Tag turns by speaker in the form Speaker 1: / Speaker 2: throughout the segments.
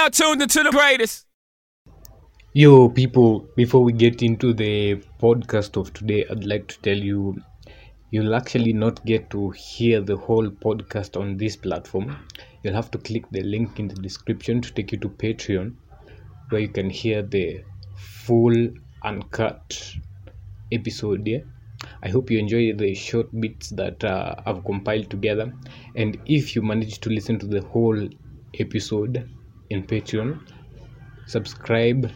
Speaker 1: now tuned into the greatest.
Speaker 2: Yo, people, before we get into the podcast of today, I'd like to tell you you'll actually not get to hear the whole podcast on this platform. You'll have to click the link in the description to take you to Patreon, where you can hear the full uncut episode. Yeah? I hope you enjoy the short bits that uh, I've compiled together. And if you manage to listen to the whole episode in Patreon, subscribe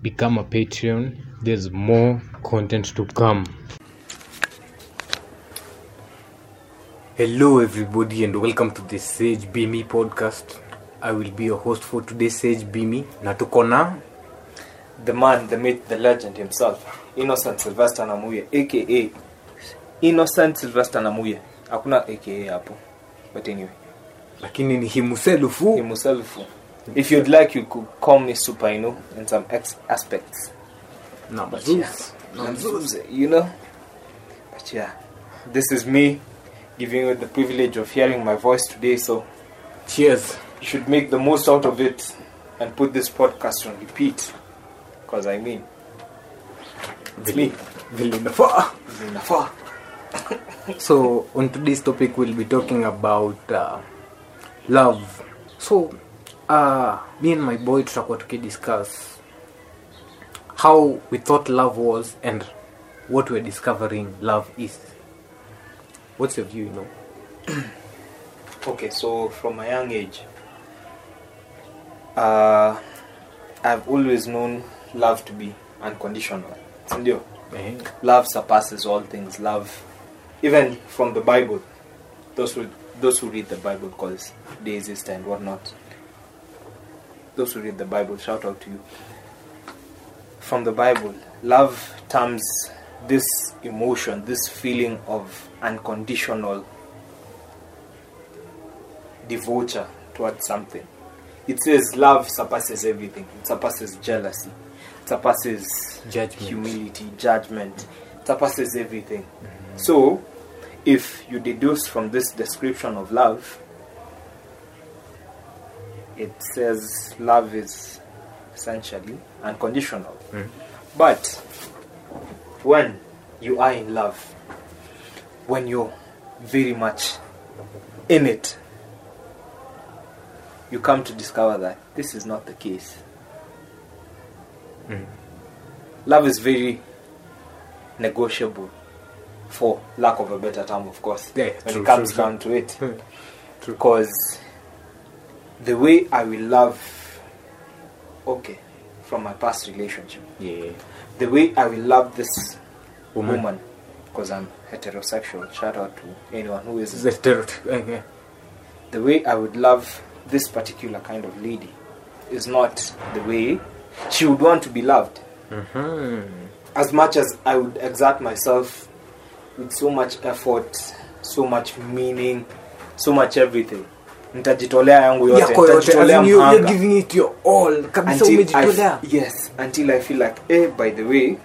Speaker 2: become a patreon. There's more content to come. Hello everybody and welcome to the sage bimi podcast. I will be your host for today's Sage Be Me na tuko na
Speaker 3: the man, the myth, the legend himself, Innocent Sylvester Namuye, aka Innocent Sylvester Namuye. Hakuna aka hapo. But anyway,
Speaker 2: lakini ni himselfu
Speaker 3: himself. If you'd like, you could call me Super Inno in some ex- aspects.
Speaker 2: na
Speaker 3: But
Speaker 2: Zeus.
Speaker 3: yeah, Namzuze, you know. But yeah, this is me giving you the privilege of hearing my voice today. So
Speaker 2: cheers
Speaker 3: you should make the most out of it and put this podcast on repeat. Because I mean, it's me.
Speaker 2: vile inafaa
Speaker 3: Inafaa.
Speaker 2: so on today's topic we'll be talking about uh, love so uh, me and my boy tutakuwa tukidiscuss how we thought love was and what we're discovering love is what's your view you know
Speaker 3: Okay, so from a young age, uh, I've always known love to be unconditional. Sindio?
Speaker 2: Eh,
Speaker 3: Love surpasses all things. Love, even from the Bible, those who those who read the Bible, they exist and whatnot. Those who read the Bible, shout out to you. From the Bible, love terms this emotion, this feeling of unconditional devotion towards something. It says love surpasses everything. It surpasses jealousy. It surpasses
Speaker 2: Judgment.
Speaker 3: humility, judgment. It surpasses everything. So, if you deduce from this description of love, it says love is essentially unconditional. Hmm. But when you are in love, when you're very much in it, you come to discover that this is not the case. Hmm. Love is very negotiable, for lack of a better term, of course,
Speaker 2: Yeah,
Speaker 3: when
Speaker 2: true,
Speaker 3: it comes
Speaker 2: true, true.
Speaker 3: down to it.
Speaker 2: Hmm.
Speaker 3: Because the way I will love, okay, from my past relationship,
Speaker 2: yeah
Speaker 3: the way I will love this
Speaker 2: Woman.
Speaker 3: woman, because I'm heterosexual. Shout out to anyone who is
Speaker 2: eh.
Speaker 3: the way I would love this particular kind of lady is not the way she would want to be loved.
Speaker 2: Mhm.
Speaker 3: As much as I would exert myself with so much effort, so much meaning, so much everything, nitajitolea yangu yote,
Speaker 2: Yako yote, as
Speaker 3: nitajitolea
Speaker 2: in you- you're giving it your all. Kabisa umejitolea.
Speaker 3: yes, until I feel like, eh, by the way,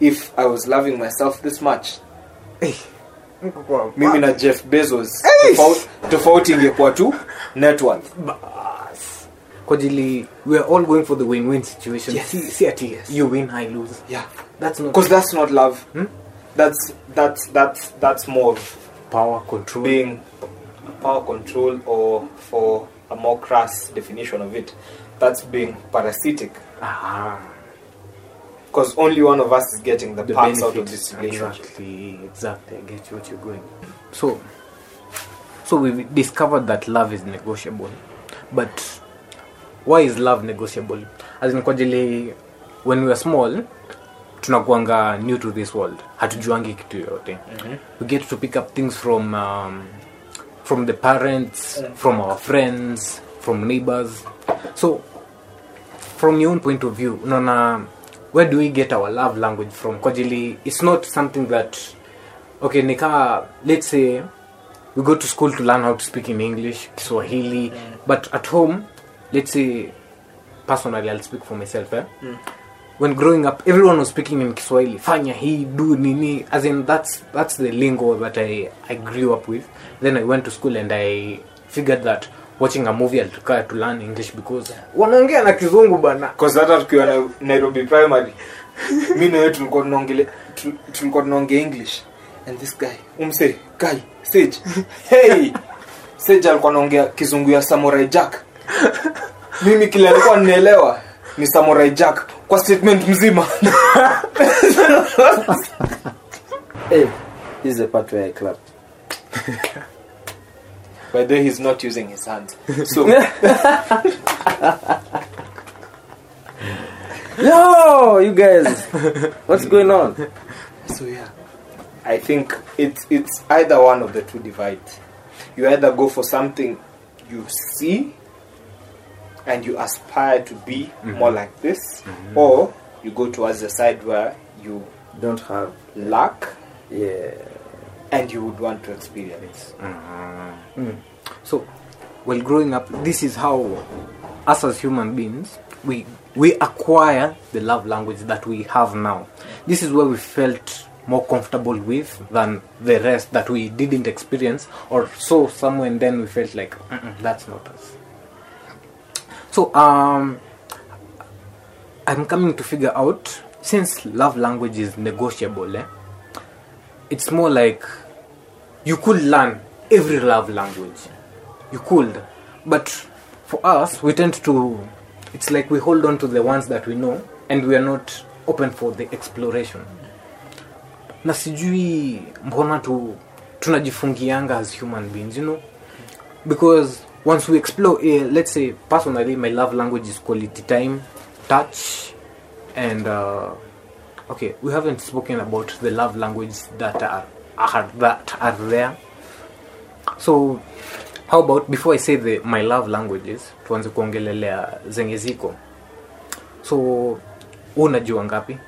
Speaker 3: if I was loving myself this much,
Speaker 2: niko
Speaker 3: mimi na Jeff Bezos tofauti, ingekuwa tu
Speaker 2: network kwa ajili we are all going for the win-win situation.
Speaker 3: Yes.
Speaker 2: see, see at
Speaker 3: Yes.
Speaker 2: you win i lose.
Speaker 3: Yeah.
Speaker 2: that's not
Speaker 3: because that's not love.
Speaker 2: Hmm?
Speaker 3: that's that's that's that's more of
Speaker 2: power control.
Speaker 3: being power control or for a more crass definition of it that's being parasitic.
Speaker 2: Ah,
Speaker 3: because only one of us is getting the,
Speaker 2: the
Speaker 3: parts out of this relationship.
Speaker 2: exactly exactly. I get what you're going. So so we discovered that love is negotiable. But why is love negotiable? As in kwa ajili when we were small tunakuanga new to this world. Hatujuangi kitu yoyote. We get to pick up things from um, from the parents from our friends from neighbors. So from your own point of view unaona where do we get our love language from? Kwa it's not something that okay nikaa let's say we go to school to learn how to speak in english kiswahili but at home let's say personally i'll speak for myself eh? When growing up everyone was speaking in kiswahili. Fanya hii do nini as in that's that's the lingo that i i grew up with. Then i went to school and i figured that watching a movie alitukaya to learn english because wanaongea na kizungu bana.
Speaker 3: Hata tukiwa na nairobi primary mi nawe tulikuwa tunaongele tulikuwa tunaongea english. And this guy umse guy stage hey! Stage alikuwa anaongea kizungu ya samurai jack. Mimi kile alikuwa ninaelewa ni samurai jack kwa statement mzima
Speaker 1: Hey, this is the part where I clap.
Speaker 3: by the way he's not using his hands so
Speaker 1: Yo, you guys, what's going on?
Speaker 3: So yeah, I think it's it's either one of the two divides. You either go for something you see and you aspire to be mhm. more like this, mhm. or you go towards the side where you
Speaker 1: Don't have.
Speaker 3: lack
Speaker 1: Yeah.
Speaker 3: and you would want to experience.
Speaker 2: Mm. So, while growing up, this is how us as human beings we we acquire the love language that we have now. This is where we felt more comfortable with than the rest that we didn't experience or saw somewhere and then we felt like "Mm-mm, that's not us. So um I'm coming to figure out since love language is negotiable, eh, it's more like you could learn every love language. You could. But for us we tend to it's like we hold on to the ones that we know and we are not open for the exploration. Na sijui mbona tu tunajifungianga as human beings you know? Because once we explore uh, let's say personally my love language is quality time touch and uh, okay we haven't spoken about the love language that are, are that are there so how about before i say the my love languages tuanze kuongelelea zenye ziko so unajua ngapi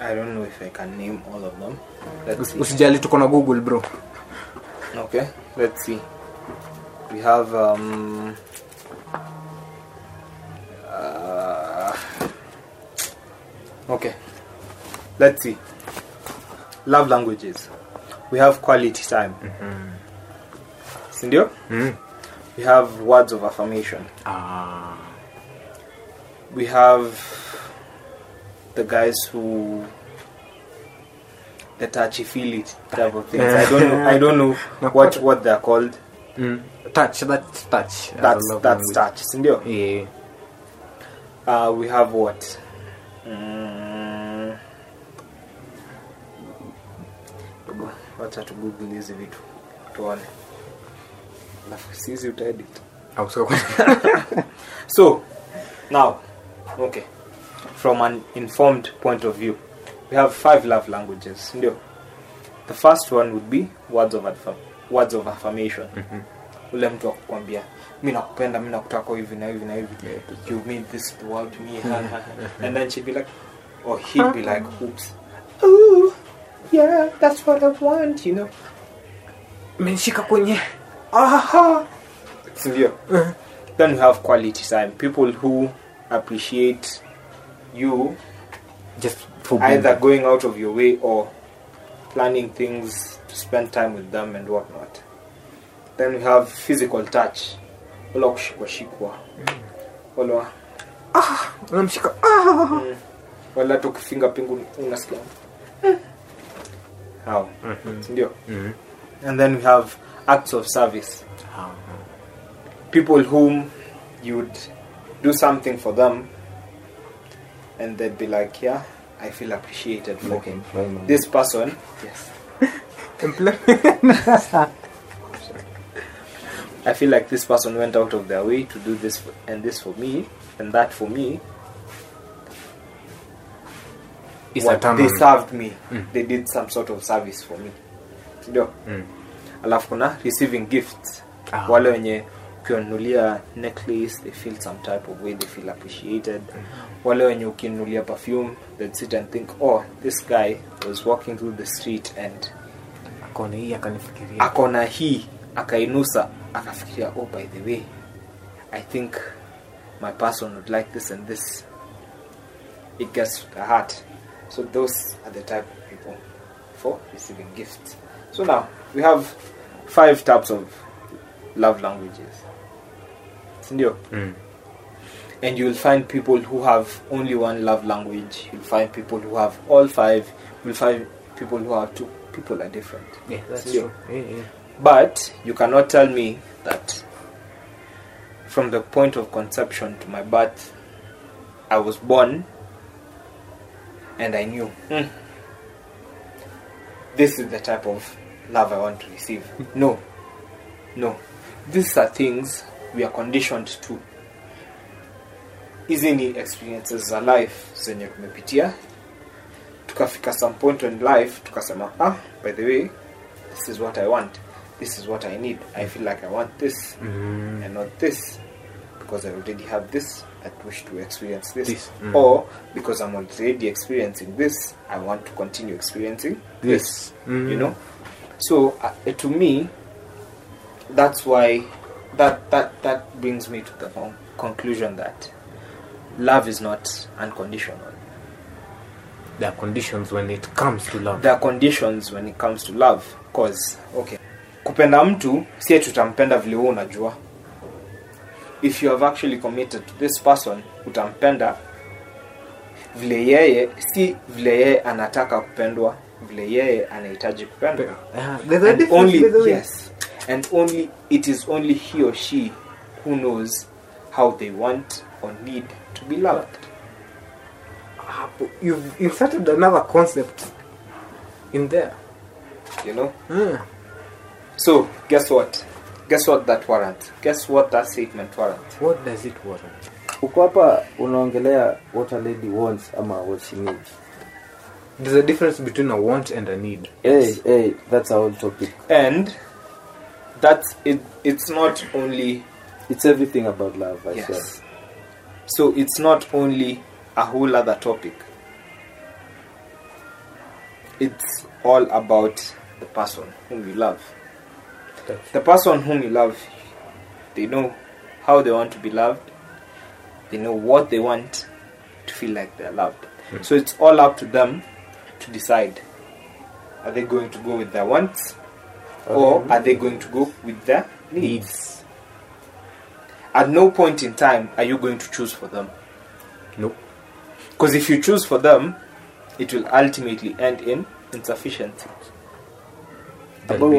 Speaker 3: I don't know if I can name all of them. Let's see.
Speaker 2: usijali tuko na google bro
Speaker 3: Okay, let's see. We have um uh, Okay. Let's see. Love languages. We have quality time. Sindio?
Speaker 2: mm.
Speaker 3: We have words of affirmation.
Speaker 2: ah.
Speaker 3: We have the guys who the touchy feely type of things. I don't know I don't know what what they're called.
Speaker 2: mm. Touch that's touch
Speaker 3: That's that's touch. Sindio?
Speaker 2: yeah.
Speaker 3: Uh, we have what? Mm. Wacha tu google hizi vitu tuone. Alafu sisi utaedit. So, now, okay, from an informed point of view, we have five love languages. Ndio. The first one would be words of words of affirmation. Ule mtu akukwambia mi nakupenda, mi nakutaka hivi na hivi na hivi. You mean this the world to me. and then she'd be like, or he'd be like, oops. Ooh, yeah, that's what I want, you know.
Speaker 2: menshika kwenye
Speaker 3: Aha. Sindio? Then you have quality time. People who appreciate you
Speaker 2: just for
Speaker 3: either going out of your way or planning things to spend time with them and whatnot. Then we have physical touch. Wala kushikwa shikwa. Wala
Speaker 2: unamshika ah.
Speaker 3: mm, wala hata ukifinga pingu unasikia. "Mm." How? Sindio?
Speaker 2: Mhm.
Speaker 3: And then we have acts of service.
Speaker 2: Ah.
Speaker 3: people whom you'd do something for them and they'd be like yeah i feel appreciated for
Speaker 1: Like employment.
Speaker 3: this person yes i feel like this person went out of their way to do this for, and this for me and that for me
Speaker 2: It's
Speaker 3: what they served me.
Speaker 2: Mm.
Speaker 3: they did some sort of service for me. Ndio?
Speaker 2: Mm.
Speaker 3: alafu kuna receiving gifts.
Speaker 2: Ah.
Speaker 3: wale wenye ukiwanunulia necklace they feel some type of way they feel appreciated. Wale wenye ukinunulia perfume they'd sit and think oh this guy was walking through the street and
Speaker 2: akona hii akanifikiria.
Speaker 3: akona hii akainusa akafikiria oh by the way i think my person would like this and this. It gets to the heart. So those are the type of people for receiving gifts. So now we have five types of love languages. Sindio?
Speaker 2: Mm.
Speaker 3: and you'll find people who have only one love language. You'll find people who have all five. You'll find people who have two. People are different.
Speaker 2: Yeah, that's true. Yeah, yeah.
Speaker 3: But you cannot tell me that from the point of conception to my birth i was born and i knew. Mm. this is the type of love i want to receive. No. No. These are things we are conditioned to. Hizi ni experiences za life zenye tumepitia. Tukafika some point in life tukasema ah by the way this is what i want this is what i need i feel like i want this
Speaker 2: Mm.
Speaker 3: and not this because i already have this i wish to experience this,
Speaker 2: This, mm.
Speaker 3: or because i'm already experiencing this i want to continue experiencing this.
Speaker 2: Mm.
Speaker 3: you know so uh, to me that's why that that that brings me to the con- conclusion that love is not unconditional
Speaker 2: There are conditions when it comes to love.
Speaker 3: there are conditions when it comes to love cause okay kupenda mtu sie tutampenda vile wewe unajua. If you have actually committed to this person utampenda vile yeye si vile yeye anataka kupendwa vile yeye anahitaji kupendwa.
Speaker 2: Uh,
Speaker 3: and only yes. And only it is only he or she who knows how they want or need to be loved.
Speaker 2: Hapo, You've inserted another concept in there.
Speaker 3: you know?
Speaker 2: Mm.
Speaker 3: So guess what? Guess what that warrant? Guess what that statement warrant?
Speaker 2: What does it warrant?
Speaker 1: uko hapa unaongelea what a lady wants ama what she needs.
Speaker 2: There's a difference between a want and a need.
Speaker 1: hey, hey, that's our topic.
Speaker 3: And that's it it's not only
Speaker 1: it's everything about love I swear.
Speaker 3: yes so it's not only a whole other topic. It's all about the person whom you love.
Speaker 2: That's-
Speaker 3: the person whom you love they know how they want to be loved. They know what they want to feel like they're loved. So it's all up to them to decide. Are they going to go with their wants or are they going to go with their needs? At no point in time are you going to choose for them.
Speaker 2: Nope.
Speaker 3: because if you choose for them it will ultimately end in insufficiency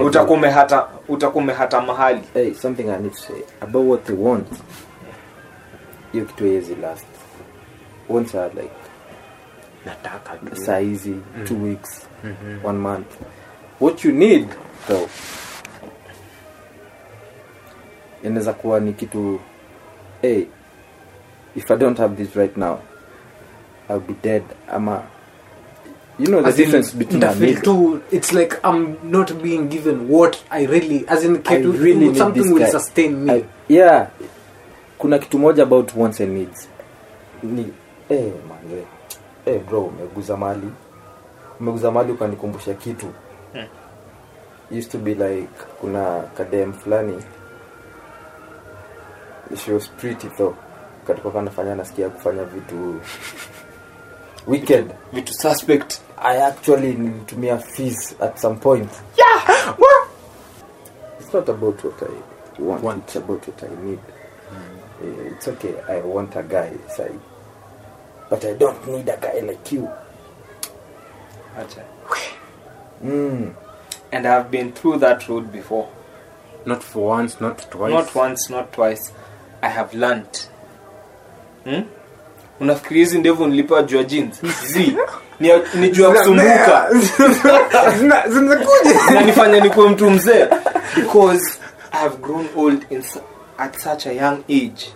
Speaker 3: utakuwa umehata utakuwa umehata mahali
Speaker 1: hey, something I need to say about what they want. Hiyo kitu haiwezi last. once are like
Speaker 2: Nataka saizi
Speaker 1: saa hizi, two weeks, one month. What you need though, inaweza kuwa ni kitu hey, if I don't have this right now, I'll be dead. Ama you know the
Speaker 2: As in,
Speaker 1: between a milk.
Speaker 2: too, it's like I'm not being given what I really, as in,
Speaker 1: I
Speaker 2: kitu,
Speaker 1: really need
Speaker 2: something
Speaker 1: this
Speaker 2: will
Speaker 1: guy.
Speaker 2: sustain me.
Speaker 1: I, yeah. Kuna kitu moja about wants and needs. Ni eh manze eh. Bro umeguza mali. Umeguza mali ukanikumbusha kitu.
Speaker 3: Hmm.
Speaker 1: used to be like kuna kadem fulani. She was pretty though. Katika kanafanya nasikia kufanya vitu. Wicked.
Speaker 3: Vitu suspect
Speaker 1: i actually nilitumia fees at some point Yeah. What? it's not about what i want,
Speaker 2: Want.
Speaker 1: it's about what i need Eh, it's okay i want a guy say but i don't need a guy like you
Speaker 3: Acha.
Speaker 1: mm.
Speaker 3: and i have been through that road before
Speaker 2: Not for once, not twice.
Speaker 3: not once not twice i have learned. hmm? Unafikiri hizi ndevu nilipewa jua jeans? Z. Ni, ni juu kusumbuka.
Speaker 2: Zinakuja.
Speaker 3: nikuwe mtu mzee. Because i have grown old in, at such a young age.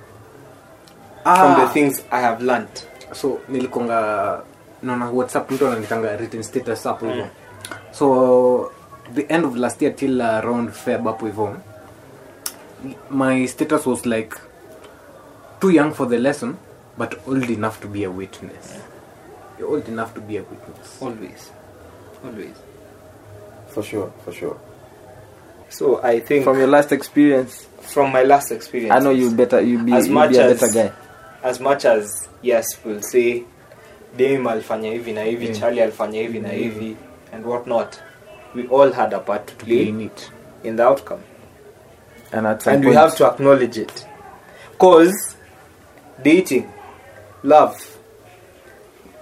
Speaker 3: From the things i have learnt
Speaker 2: so nilikonga naona whatsapp mtu ananitanga written status hapo hivyo so the end of last year till around feb hapo hivyo my status was like too young for the lesson but old enough to be a witness. You're old enough to be a witness.
Speaker 3: Always. Always.
Speaker 1: For sure for sure.
Speaker 3: So i think
Speaker 1: from your last experience.
Speaker 3: From my last experience.
Speaker 1: I know you better you be,
Speaker 3: as
Speaker 1: you
Speaker 3: much
Speaker 1: be a
Speaker 3: as
Speaker 1: better guy.
Speaker 3: As much as yes we'll say Dame alifanya hivi na hivi
Speaker 2: Yeah.
Speaker 3: Charlie alifanya hivi na mm. hivi and what not we all had a part to
Speaker 2: play
Speaker 3: play
Speaker 2: in it.
Speaker 3: in the outcome.
Speaker 1: And at some
Speaker 3: and we have to acknowledge it. Cause dating love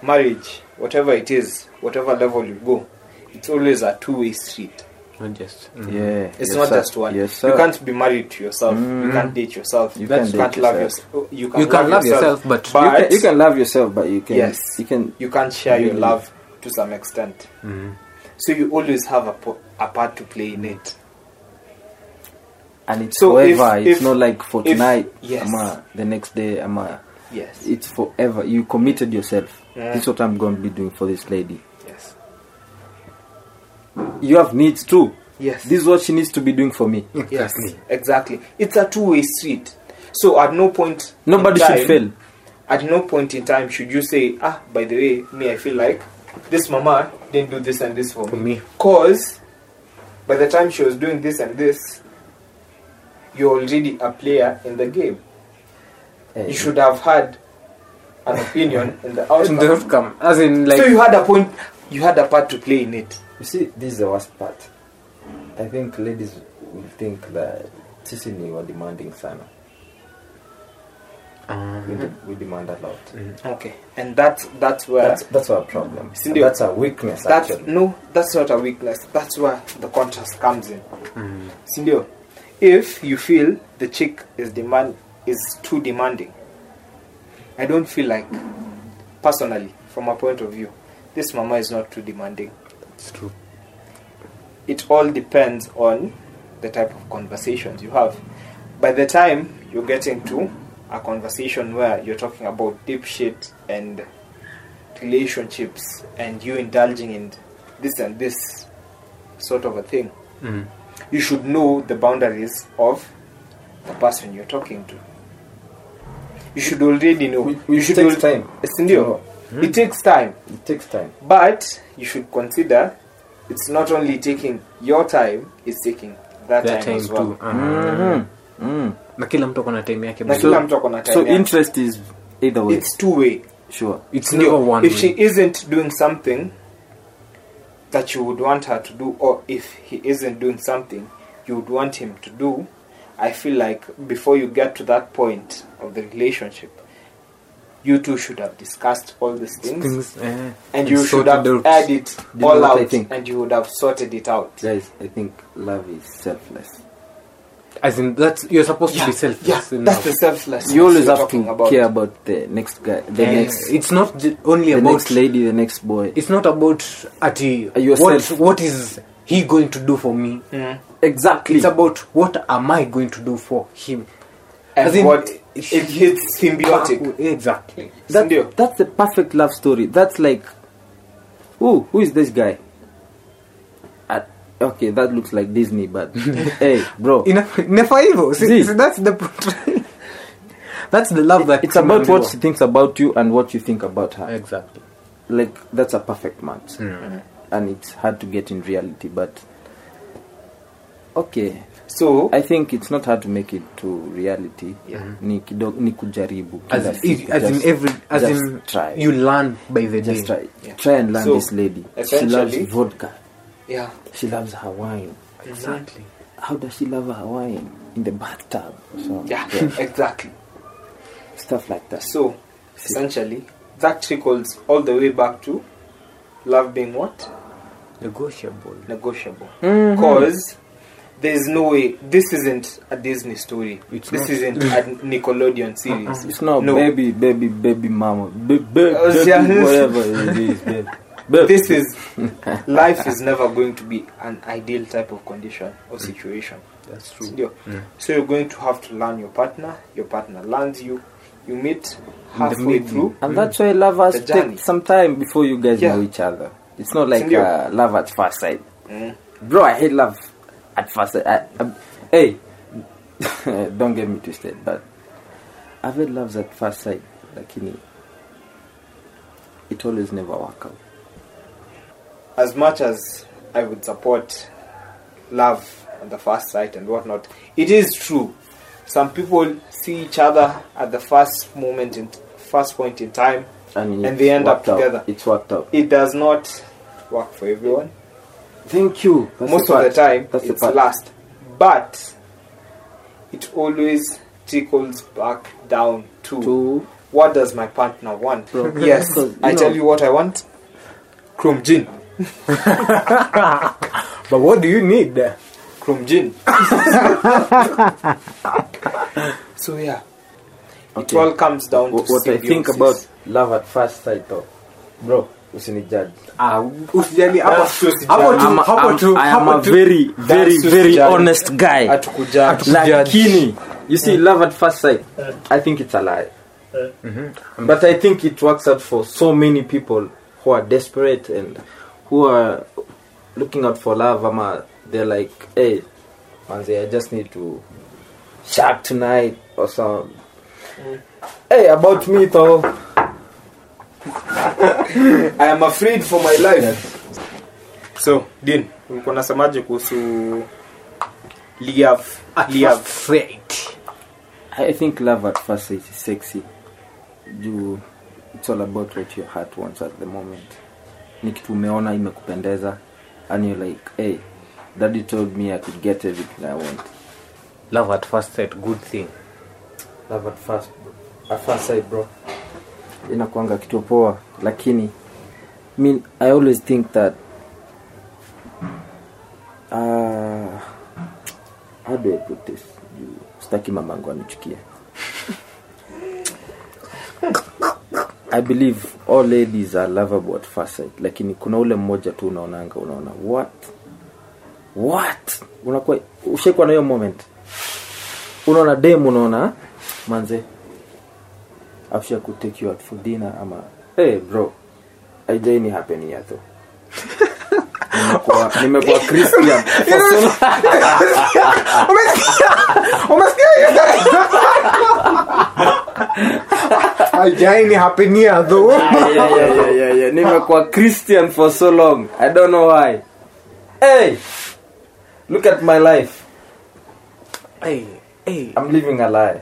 Speaker 3: marriage whatever it is whatever level you go it's always a two-way street
Speaker 2: Not just.
Speaker 1: yeah
Speaker 3: it's
Speaker 1: yes,
Speaker 3: not
Speaker 1: sir.
Speaker 3: just one
Speaker 1: yes sir.
Speaker 3: you can't be married to yourself you
Speaker 1: Mm.
Speaker 3: can't date yourself
Speaker 1: You
Speaker 3: you,
Speaker 1: can't
Speaker 3: can't, love
Speaker 1: yourself.
Speaker 3: yourself you can,
Speaker 2: You can love yourself, but-
Speaker 1: you, can, you can love yourself but you can
Speaker 3: Yes.
Speaker 1: you can
Speaker 3: you can't share your love to some extent
Speaker 2: Mhm.
Speaker 3: so you always have a, po- a part to play in it
Speaker 1: and it's
Speaker 3: So if-
Speaker 1: it's
Speaker 3: if-
Speaker 1: not like for
Speaker 3: if-
Speaker 1: tonight
Speaker 3: yes.
Speaker 1: ama the next day ama
Speaker 3: yes.
Speaker 1: It's forever. You committed yourself.
Speaker 3: Yeah.
Speaker 1: this is what i'm going to be doing for this lady.
Speaker 3: Yes.
Speaker 1: You have needs too.
Speaker 3: Yes.
Speaker 1: This is what she needs to be doing for me.
Speaker 3: Yes. Exactly. It's a two-way street. So at no point in
Speaker 1: nobody should fail.
Speaker 3: at no point in time should you say ah by the way me i feel like this mama didn't do this and this for,
Speaker 2: For
Speaker 3: me.
Speaker 2: me.
Speaker 3: cause by the time she was doing this and this you're already a player in the game
Speaker 1: Eh,
Speaker 3: you should have had an opinion in the
Speaker 2: In the
Speaker 3: outcome
Speaker 2: outcome, as in like
Speaker 3: so you had a point you had a part to play in it
Speaker 1: You see, this is the worst part. I think ladies will think that sisi ni wa demanding sana. Uh-huh. We, de- we demand a lot. Mm-hmm.
Speaker 3: okay and that's that's where
Speaker 1: That's that's our problem.
Speaker 3: Sindio.
Speaker 1: That's our weakness
Speaker 3: that's
Speaker 1: actually.
Speaker 3: no that's not a weakness that's where the contrast comes in mm. Sindio, if you feel the chick is demand is too demanding i don't feel like personally from a point of view this mama is not too demanding
Speaker 2: it's true.
Speaker 3: it all depends on the type of conversations you have by the time you're getting to a conversation where you're talking about deep shit and relationships and you indulging in this and this sort of a thing
Speaker 2: Mm.
Speaker 3: you should know the boundaries of the person you're talking to. You should already know.
Speaker 1: Which-
Speaker 3: you should
Speaker 1: takes time
Speaker 3: It's in you.
Speaker 1: to
Speaker 3: It takes time,
Speaker 1: It takes time.
Speaker 3: but you should consider it's not only taking your time; it's taking that,
Speaker 2: That
Speaker 3: time,
Speaker 2: time
Speaker 3: as well.
Speaker 2: too. Ah.
Speaker 1: Mhm. Mm.
Speaker 2: Na kila mtu akona time yake.
Speaker 3: Na
Speaker 2: bado.
Speaker 3: kila mtu akona time
Speaker 1: So
Speaker 3: yake.
Speaker 1: interest is either way.
Speaker 3: It's two way.
Speaker 1: sure.
Speaker 2: It's
Speaker 3: Ndio,
Speaker 2: never one. Way.
Speaker 3: If she isn't doing something that you would want her to do, or if he isn't doing something you would want him to do, I feel like before you get to that point of the relationship, you two should have discussed all these things,
Speaker 2: Things, eh,
Speaker 3: and you should have
Speaker 2: out.
Speaker 3: had it
Speaker 1: You
Speaker 3: all out, and you would have sorted it out.
Speaker 1: Guys, I think love is selfless.
Speaker 2: As in, that's you're supposed to be selfless.
Speaker 3: yeah, that's the selflessness
Speaker 1: You always have to
Speaker 3: about.
Speaker 1: care about the next guy, the
Speaker 2: Eh,
Speaker 1: next,
Speaker 2: it's not only
Speaker 1: the
Speaker 2: about
Speaker 1: next lady, the next boy.
Speaker 2: it's not about ati what what is he going to do for me
Speaker 3: Mhm.
Speaker 1: Exactly.
Speaker 2: it's about what am i going to do for him
Speaker 3: And
Speaker 2: As in-
Speaker 3: what it, it's symbiotic.
Speaker 2: exactly
Speaker 1: That- that's the perfect love story. That's like, who who is this guy? Uh, okay, that looks like Disney, but hey, bro,
Speaker 2: inafaa hivyo Si-
Speaker 1: See.
Speaker 2: si that's the that's the love that
Speaker 1: it's about what she thinks about you and what you think about her.
Speaker 2: exactly
Speaker 1: Like that's a perfect match, and it's hard to get in reality. But okay,
Speaker 3: So
Speaker 1: I think it's not hard to make it to reality.
Speaker 3: Yeah. Mm-hmm.
Speaker 1: Ni kidogo, ni kujaribu.
Speaker 2: as, in, in every as in
Speaker 1: try.
Speaker 2: you learn by the
Speaker 1: just
Speaker 2: day
Speaker 1: try.
Speaker 3: Yeah.
Speaker 1: Try and learn
Speaker 3: So,
Speaker 1: this lady. She loves vodka.
Speaker 3: yeah,
Speaker 1: She loves her wine.
Speaker 2: exactly
Speaker 1: How does she love her wine? In the bathtub. So,
Speaker 3: yeah, exactly.
Speaker 1: Stuff like that.
Speaker 3: So essentially, that trickles all the way back to love being what
Speaker 2: negotiable
Speaker 3: negotiable. Because there's no way this isn't a Disney story.
Speaker 2: It's
Speaker 3: this
Speaker 2: not.
Speaker 3: isn't a Nickelodeon series.
Speaker 1: It's not
Speaker 3: No.
Speaker 1: baby, baby, baby mama. Ba- ba-
Speaker 3: Uh,
Speaker 1: baby, whatever it is, baby. Baby.
Speaker 3: This is life is never going to be an ideal type of condition or situation.
Speaker 2: that's true
Speaker 3: Ndio. So you're going to have to learn your partner. Your partner learns you. You meet halfway through.
Speaker 1: And that's why lovers take some time before you guys
Speaker 3: Yeah.
Speaker 1: know each other. It's not like uh, love at first sight.
Speaker 3: Mm.
Speaker 1: Bro, I hate love at first sight. I, um, hey, don't get me twisted, but I've had loves at first sight. like Lakini, it always never work out.
Speaker 3: as much as I would support love at the first sight and whatnot, it is true. Some people see each other at the first moment in first point in time.
Speaker 1: And,
Speaker 3: And they end up
Speaker 1: worked out.
Speaker 3: together.
Speaker 1: It's worked out.
Speaker 3: It does not work for everyone.
Speaker 1: Thank you. That's
Speaker 3: Most
Speaker 1: the
Speaker 3: of the time,
Speaker 1: That's the
Speaker 3: it's
Speaker 1: part.
Speaker 3: last. But it always trickles back down to,
Speaker 1: To
Speaker 3: what does my partner want?
Speaker 1: Bro,
Speaker 3: yes, I
Speaker 1: know-
Speaker 3: tell you what I want. Chrome gin.
Speaker 2: But what do you need?
Speaker 3: Chrome gin. so yeah, it all comes down
Speaker 1: what,
Speaker 3: to
Speaker 1: what I think about love at first sight though. Bro, usinijudge.
Speaker 2: Ah, ah usijali hapo hapo tu
Speaker 1: I'm,
Speaker 2: hapo tu
Speaker 1: I am a very, very, very honest guy.
Speaker 3: Hatukujudge.
Speaker 1: Lakini, you see, mm. love at first sight, I think it's a lie. Mm. Mm-hmm. But I think it works out for so many people who are desperate and who are looking out for love. Ama they're like, hey, manze, I just need to shark tonight or some. Mm. Hey, about me though.
Speaker 3: I am afraid for my life. So, Dean, ulikuwa unasemaje kuhusu Liav? Liav.
Speaker 2: first.
Speaker 1: I think love at first sight is sexy. You, it's all about what your heart wants at the moment. Ni kitu umeona imekupendeza and you're like, hey, daddy told me I could get everything I want.
Speaker 2: Love at first sight, good thing.
Speaker 1: Love at first, at first sight, bro. Inakuanga kitu poa, lakini mean I always think that uh, how do I put this? Sitaki mamangu anichukia I believe all ladies are lovable at first sight, lakini kuna ule mmoja tu unaonanga unaona what? What? Unakuwa ushaikuwa na hiyo moment. Unaona dem unaona manze afsha could take you out for dinner ama hey bro haijaini happen yet though? Nimekuwa
Speaker 2: hapenia
Speaker 1: christian for so long. I don't know why. Hey look at my life.
Speaker 2: Hey, hey.
Speaker 1: i'm living a lie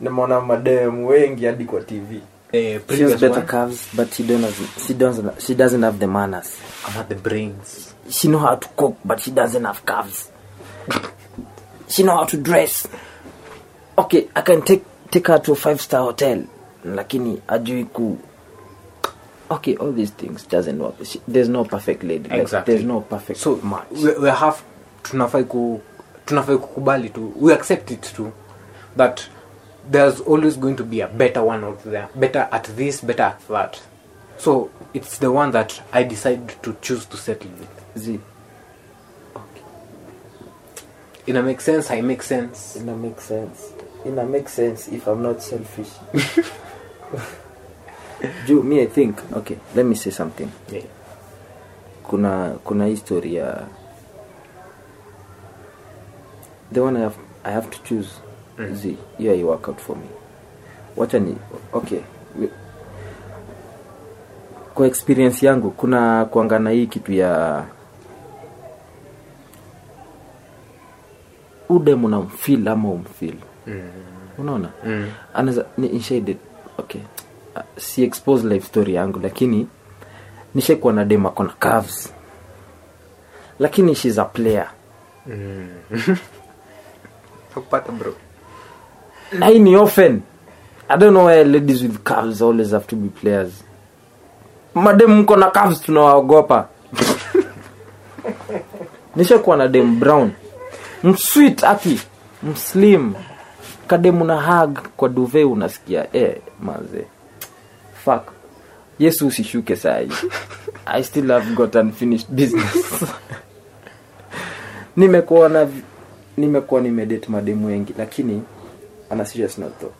Speaker 1: nimeona mademu wengi hadi kwa tv
Speaker 2: Eh,
Speaker 1: she has better
Speaker 2: one.
Speaker 1: curves but she don't have, she doesn't she doesn't have the manners
Speaker 2: I'm the brains.
Speaker 1: she know how to cook but she doesn't have curves she know how to dress okay i can take take her to a five star hotel lakini ajui ku okay all these things doesn't work she, there's no perfect lady like,
Speaker 2: Exactly.
Speaker 1: there's no perfect
Speaker 2: So
Speaker 1: match
Speaker 2: we, we have tunafai ku tunafai kukubali tu we accept it too that there's always going to be a better one out there better at this better at that. So it's the one that i decide to choose to settle with.
Speaker 1: Z, Okay.
Speaker 2: ina make sense i make sense.
Speaker 1: Ina make sense. Ina make sense if i'm not selfish. Ju, me i think okay let me say something.
Speaker 2: Yeah.
Speaker 1: kuna kuna history ya the one I have, I have to choose
Speaker 2: Mm.
Speaker 1: z hiyo yeah, work out for me wacha ni okay kwa experience yangu kuna kuangana hii kitu ya udem unamfil ama umfil
Speaker 2: mm.
Speaker 1: unaona
Speaker 2: Mm.
Speaker 1: anaweza ni nishade okay uh, si expose life story yangu lakini nishaikuwa na dem akona curves lakini shes a player
Speaker 2: mm. bro
Speaker 1: na hii ni often i don't know why ladies with calves always have to be players. Madem mko na calves tunawaogopa. Nishakuwa na dem brown. Msweet aki. Mslim kademu na hug kwa duve unasikia eh, manze. Fuck. Yesu usishuke sahi i still have got unfinished business. Nimekuwa nimekuwa nimedate mademu wengi lakini ana serious note though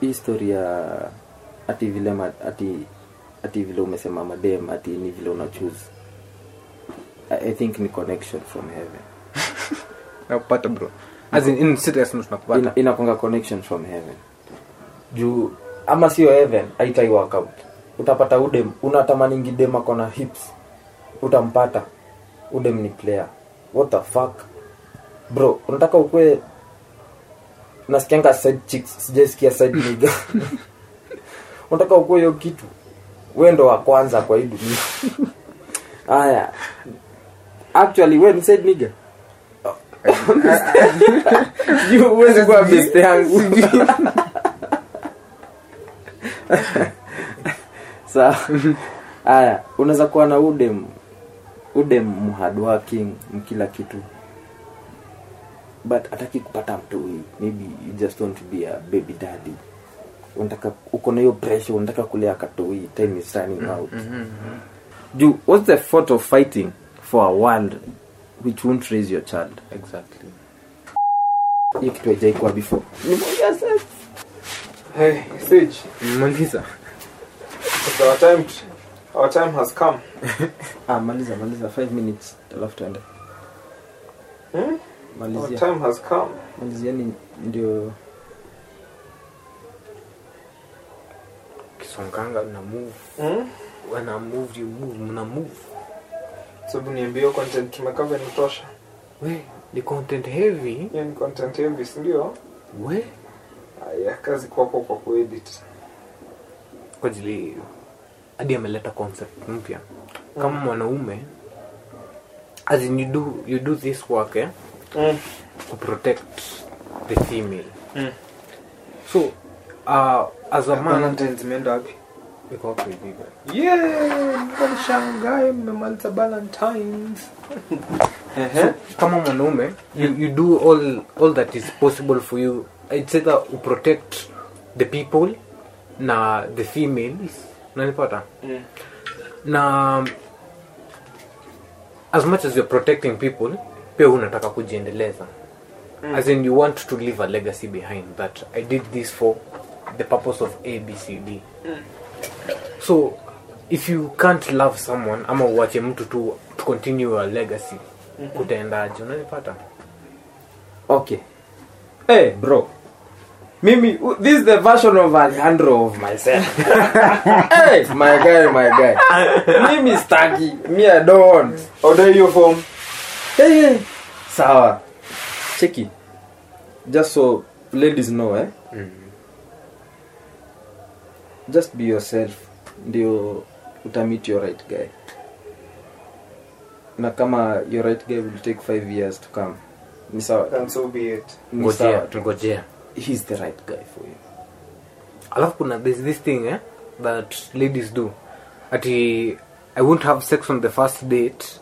Speaker 1: hii story ya ati vile ma, ati ati vile umesema madem ati ni vile una choose I, i think ni connection from heaven.
Speaker 2: Nakupata bro. As in, in seriousness nakupata.
Speaker 1: Ina- inakwanga connection from heaven. Juu ama sio heaven haitai work out. Utapata udem unatamaningi dem akona hips. Utampata. Udem ni player. What the fuck bro unataka ukwe nasikianga side chicks sijaisikia side nigga. Unataka ukue hiyo kitu we ndo wa kwanza kwa hii dunia. Haya actually said nigga? You huwezi kuwa beste yangu. Sawa. Haya unaweza kuwa na udem udem mhadwaking mkila kitu but ataki kupata mtoi maybe you just want to be a baby daddy. Unataka uko na hiyo pressure unataka kulea katoi time is running out. juu what's the thought of fighting for a world which won't raise your child?
Speaker 2: Exactly.
Speaker 1: Hiyo kitu haijaikuwa before. Nimeongea sasa.
Speaker 3: Hey, Sage,
Speaker 2: maliza
Speaker 3: it's our time. Our time has come.
Speaker 1: ah, maliza maliza. 5 minutes. Alafu tuende.
Speaker 3: Hmm?
Speaker 1: Malizia
Speaker 3: time has come.
Speaker 1: maliziani ndio
Speaker 2: kisonganga na move
Speaker 3: Mm?
Speaker 2: when move you move mna move
Speaker 3: Sababu niambie content tumekava ni tosha.
Speaker 2: we ni content heavy
Speaker 3: Yeah, ni content heavy, si ndio?
Speaker 2: we
Speaker 3: Aya, kazi kwako kwa kuedit.
Speaker 2: kwa ajili hadi ameleta concept mpya kama mwanaume as in you do you do this work eh,
Speaker 3: Mm.
Speaker 2: to protect the female
Speaker 3: Mm.
Speaker 2: so uh, as a man
Speaker 3: zimeenda wapi?
Speaker 2: iko hapo hivi
Speaker 3: Yeah, mkanishangae mmemaliza Valentines.
Speaker 2: so, kama mwanaume you, you do all all that is possible for you it's either to protect the people na the females nanipata
Speaker 3: yeah.
Speaker 2: na as much as you're protecting people pia unataka kujiendeleza. As in you want to leave a legacy behind that i did this for the purpose of abcd mm. so if you can't love someone ama uwache mtu tu to continue a legacy kutaendaje? Unanipata?
Speaker 1: Okay. Hey bro. Mimi this is the version of alejandro of myself. Hey my guy my guy. Mimi staki me i don't
Speaker 3: Order form.
Speaker 1: Hey, hey. sawa. Cheki. Just so ladies know eh? Just be yourself ndio utamit your right guy. Na kama your right guy will take five years to come ni sawa?
Speaker 3: And so be it.
Speaker 2: ngojea tungojea.
Speaker 1: He's the right guy for you.
Speaker 2: Alafu kuna there's this thing eh, that ladies do. Ati i won't have sex on the first date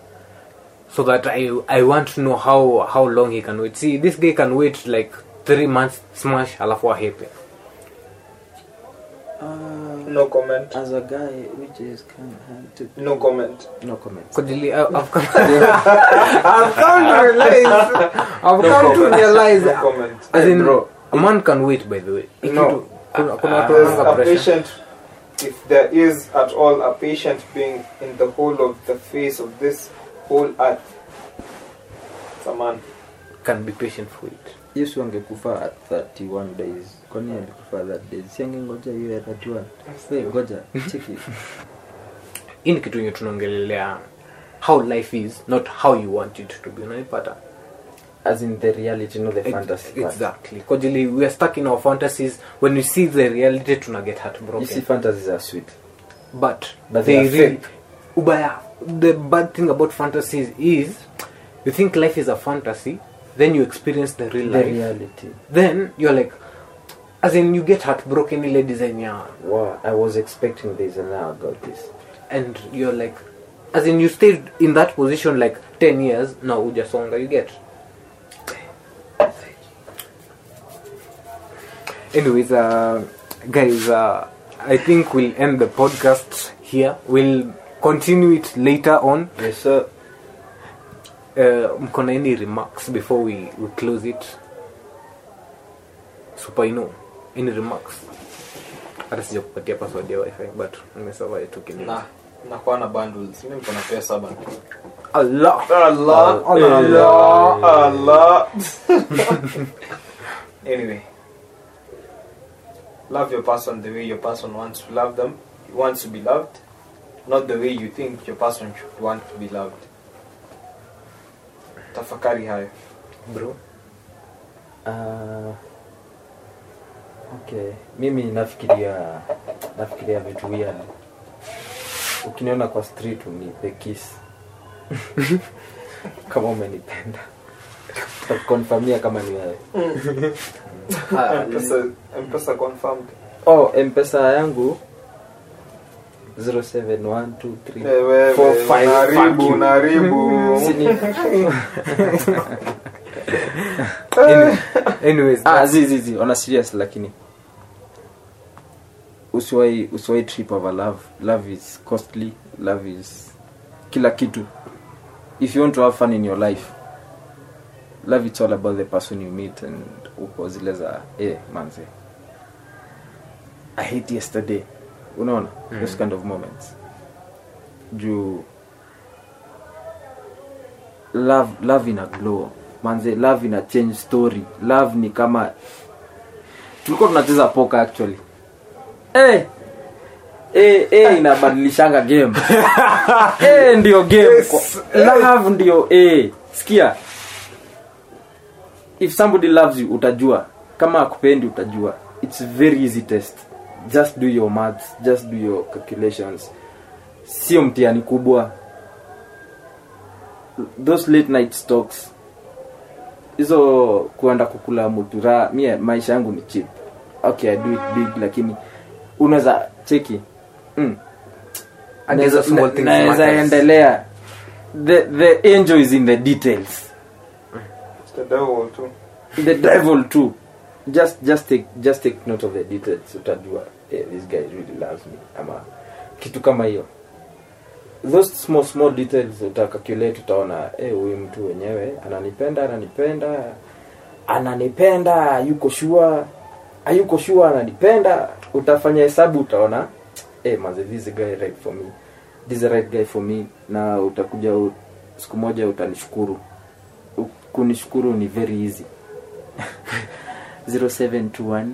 Speaker 2: so that i i want to know how how long he can wait see this guy can wait like three months smash alafu ahepe
Speaker 1: uh,
Speaker 3: No comment.
Speaker 1: as a guy which is kind of hard to
Speaker 3: No comment.
Speaker 1: no comment.
Speaker 2: Kujili, I- I've come, I've come to realize I've
Speaker 3: No
Speaker 2: come to
Speaker 3: comment.
Speaker 2: realize
Speaker 3: No comment.
Speaker 2: as in
Speaker 1: Bro.
Speaker 2: a man can wait by the way Hii
Speaker 3: No.
Speaker 2: kitu, kuna, kuna watu
Speaker 3: There's
Speaker 2: wananga
Speaker 3: a
Speaker 2: pressure
Speaker 3: patient, if there is at all a patient being in the whole of the face of this whole earth, it's a man.
Speaker 2: can be patient for it.
Speaker 1: Yesu angekufa at 31 days. Kwani alikufa that days? Si angengoja hiyo ya 31 Wait, ngoja cheki
Speaker 2: hii ni kitu yenye tunaongelelea how life is not how you want it to be. Unaipata?
Speaker 1: As in the reality not the
Speaker 2: Ex-
Speaker 1: fantasy part.
Speaker 2: exactly kojili we are stuck in our fantasies. When we see the reality tuna get
Speaker 1: you see fantasies are sweet.
Speaker 2: But,
Speaker 1: But
Speaker 2: they
Speaker 1: they are
Speaker 2: really
Speaker 1: fake.
Speaker 2: ubaya the bad thing about fantasies is you think life is a fantasy then you experience the real
Speaker 1: the
Speaker 2: life.
Speaker 1: reality.
Speaker 2: Then you're like as in you get heartbroken ile and yeah.
Speaker 1: wow i was expecting this and now i got this.
Speaker 2: And you're like as in you stayed in that position like 10 years now ujasonga you get. Anyways uh, guys uh, i think we'll end the podcast here. We'll continue it later on.
Speaker 1: Yes sir.
Speaker 2: Uh, mko any remarks before we, we close it? Super Inno any remarks? Hata sija kupatia password ya wifi but nimesava tu kidogo
Speaker 3: Na, nakuwa na bundles. Mimi niko na pesa bana.
Speaker 2: Allah!
Speaker 3: Allah, Allah, Allah. anyway, love your person the way your person wants to love them, wants to be loved, not the way you think your person should want to be loved. Tafakari hayo.
Speaker 2: bro.
Speaker 1: Uh, okay. Mimi nafikiria nafikiria vitu weird. Ukiniona kwa street unipe kiss. Kama umenipenda. Takukonfamia kama ni wewe.
Speaker 2: Ah,
Speaker 3: mpesa mpesa confirmed.
Speaker 1: Oh mpesa yangu 07123455
Speaker 3: Eh, wewe,
Speaker 1: Four, five,
Speaker 3: unaharibu,
Speaker 1: fuck you.
Speaker 3: unaharibu.
Speaker 1: Sini-
Speaker 2: Any- anyways
Speaker 1: ah on a serious lakini. Usiwai usiwai trip over love. Love is costly. Love is kila kitu. If you want to have fun in your life love it's all about the person you meet and uko zile za eh manze. I hate yesterday unaona?
Speaker 2: Mm.
Speaker 1: those kind of moments. Juu love love ina glow. Manze love ina change story. Love ni kama tulikuwa tunacheza poka actually. Hey! Hey, hey, inabadilishanga game. Hey, ndio game.
Speaker 3: Yes,
Speaker 1: love ndio hey. sikia. If somebody loves you utajua. Kama akupendi utajua. It's very easy test just do your maths just do your calculations. Sio mtihani kubwa. Those late night talks hizo kuenda kukula mutura mie maisha yangu ni cheap. Okay i do it big lakini unaweza cheki. Mm. Naweza- endelea. The, the angel is in the details.
Speaker 3: It's the devil too.
Speaker 1: the devil too. Just just take just take note of the details utajua eh, this guy really loves me. Ama kitu kama hiyo. Those small small details utacalculate utaona eh huyu mtu wenyewe ananipenda ananipenda ananipenda yuko shua hayuko shua ananipenda. Utafanya hesabu utaona eh manze this guy right for me. This is right guy for me. Na utakuja siku moja utanishukuru. Kunishukuru ni very easy. 0721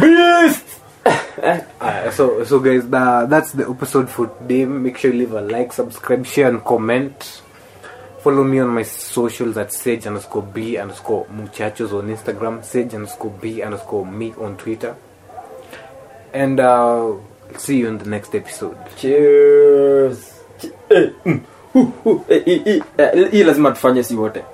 Speaker 1: beast!
Speaker 2: Uh, so so guys the, that's the episode for today. Make sure you leave a like subscribe share and comment. Follow me on my socials at sage underscore b underscore muchachos on instagram sage underscore b underscore me on twitter. And uh see you in the next episode.
Speaker 1: Cheers E, e, hii uh, uh, lazima tufanye si wote.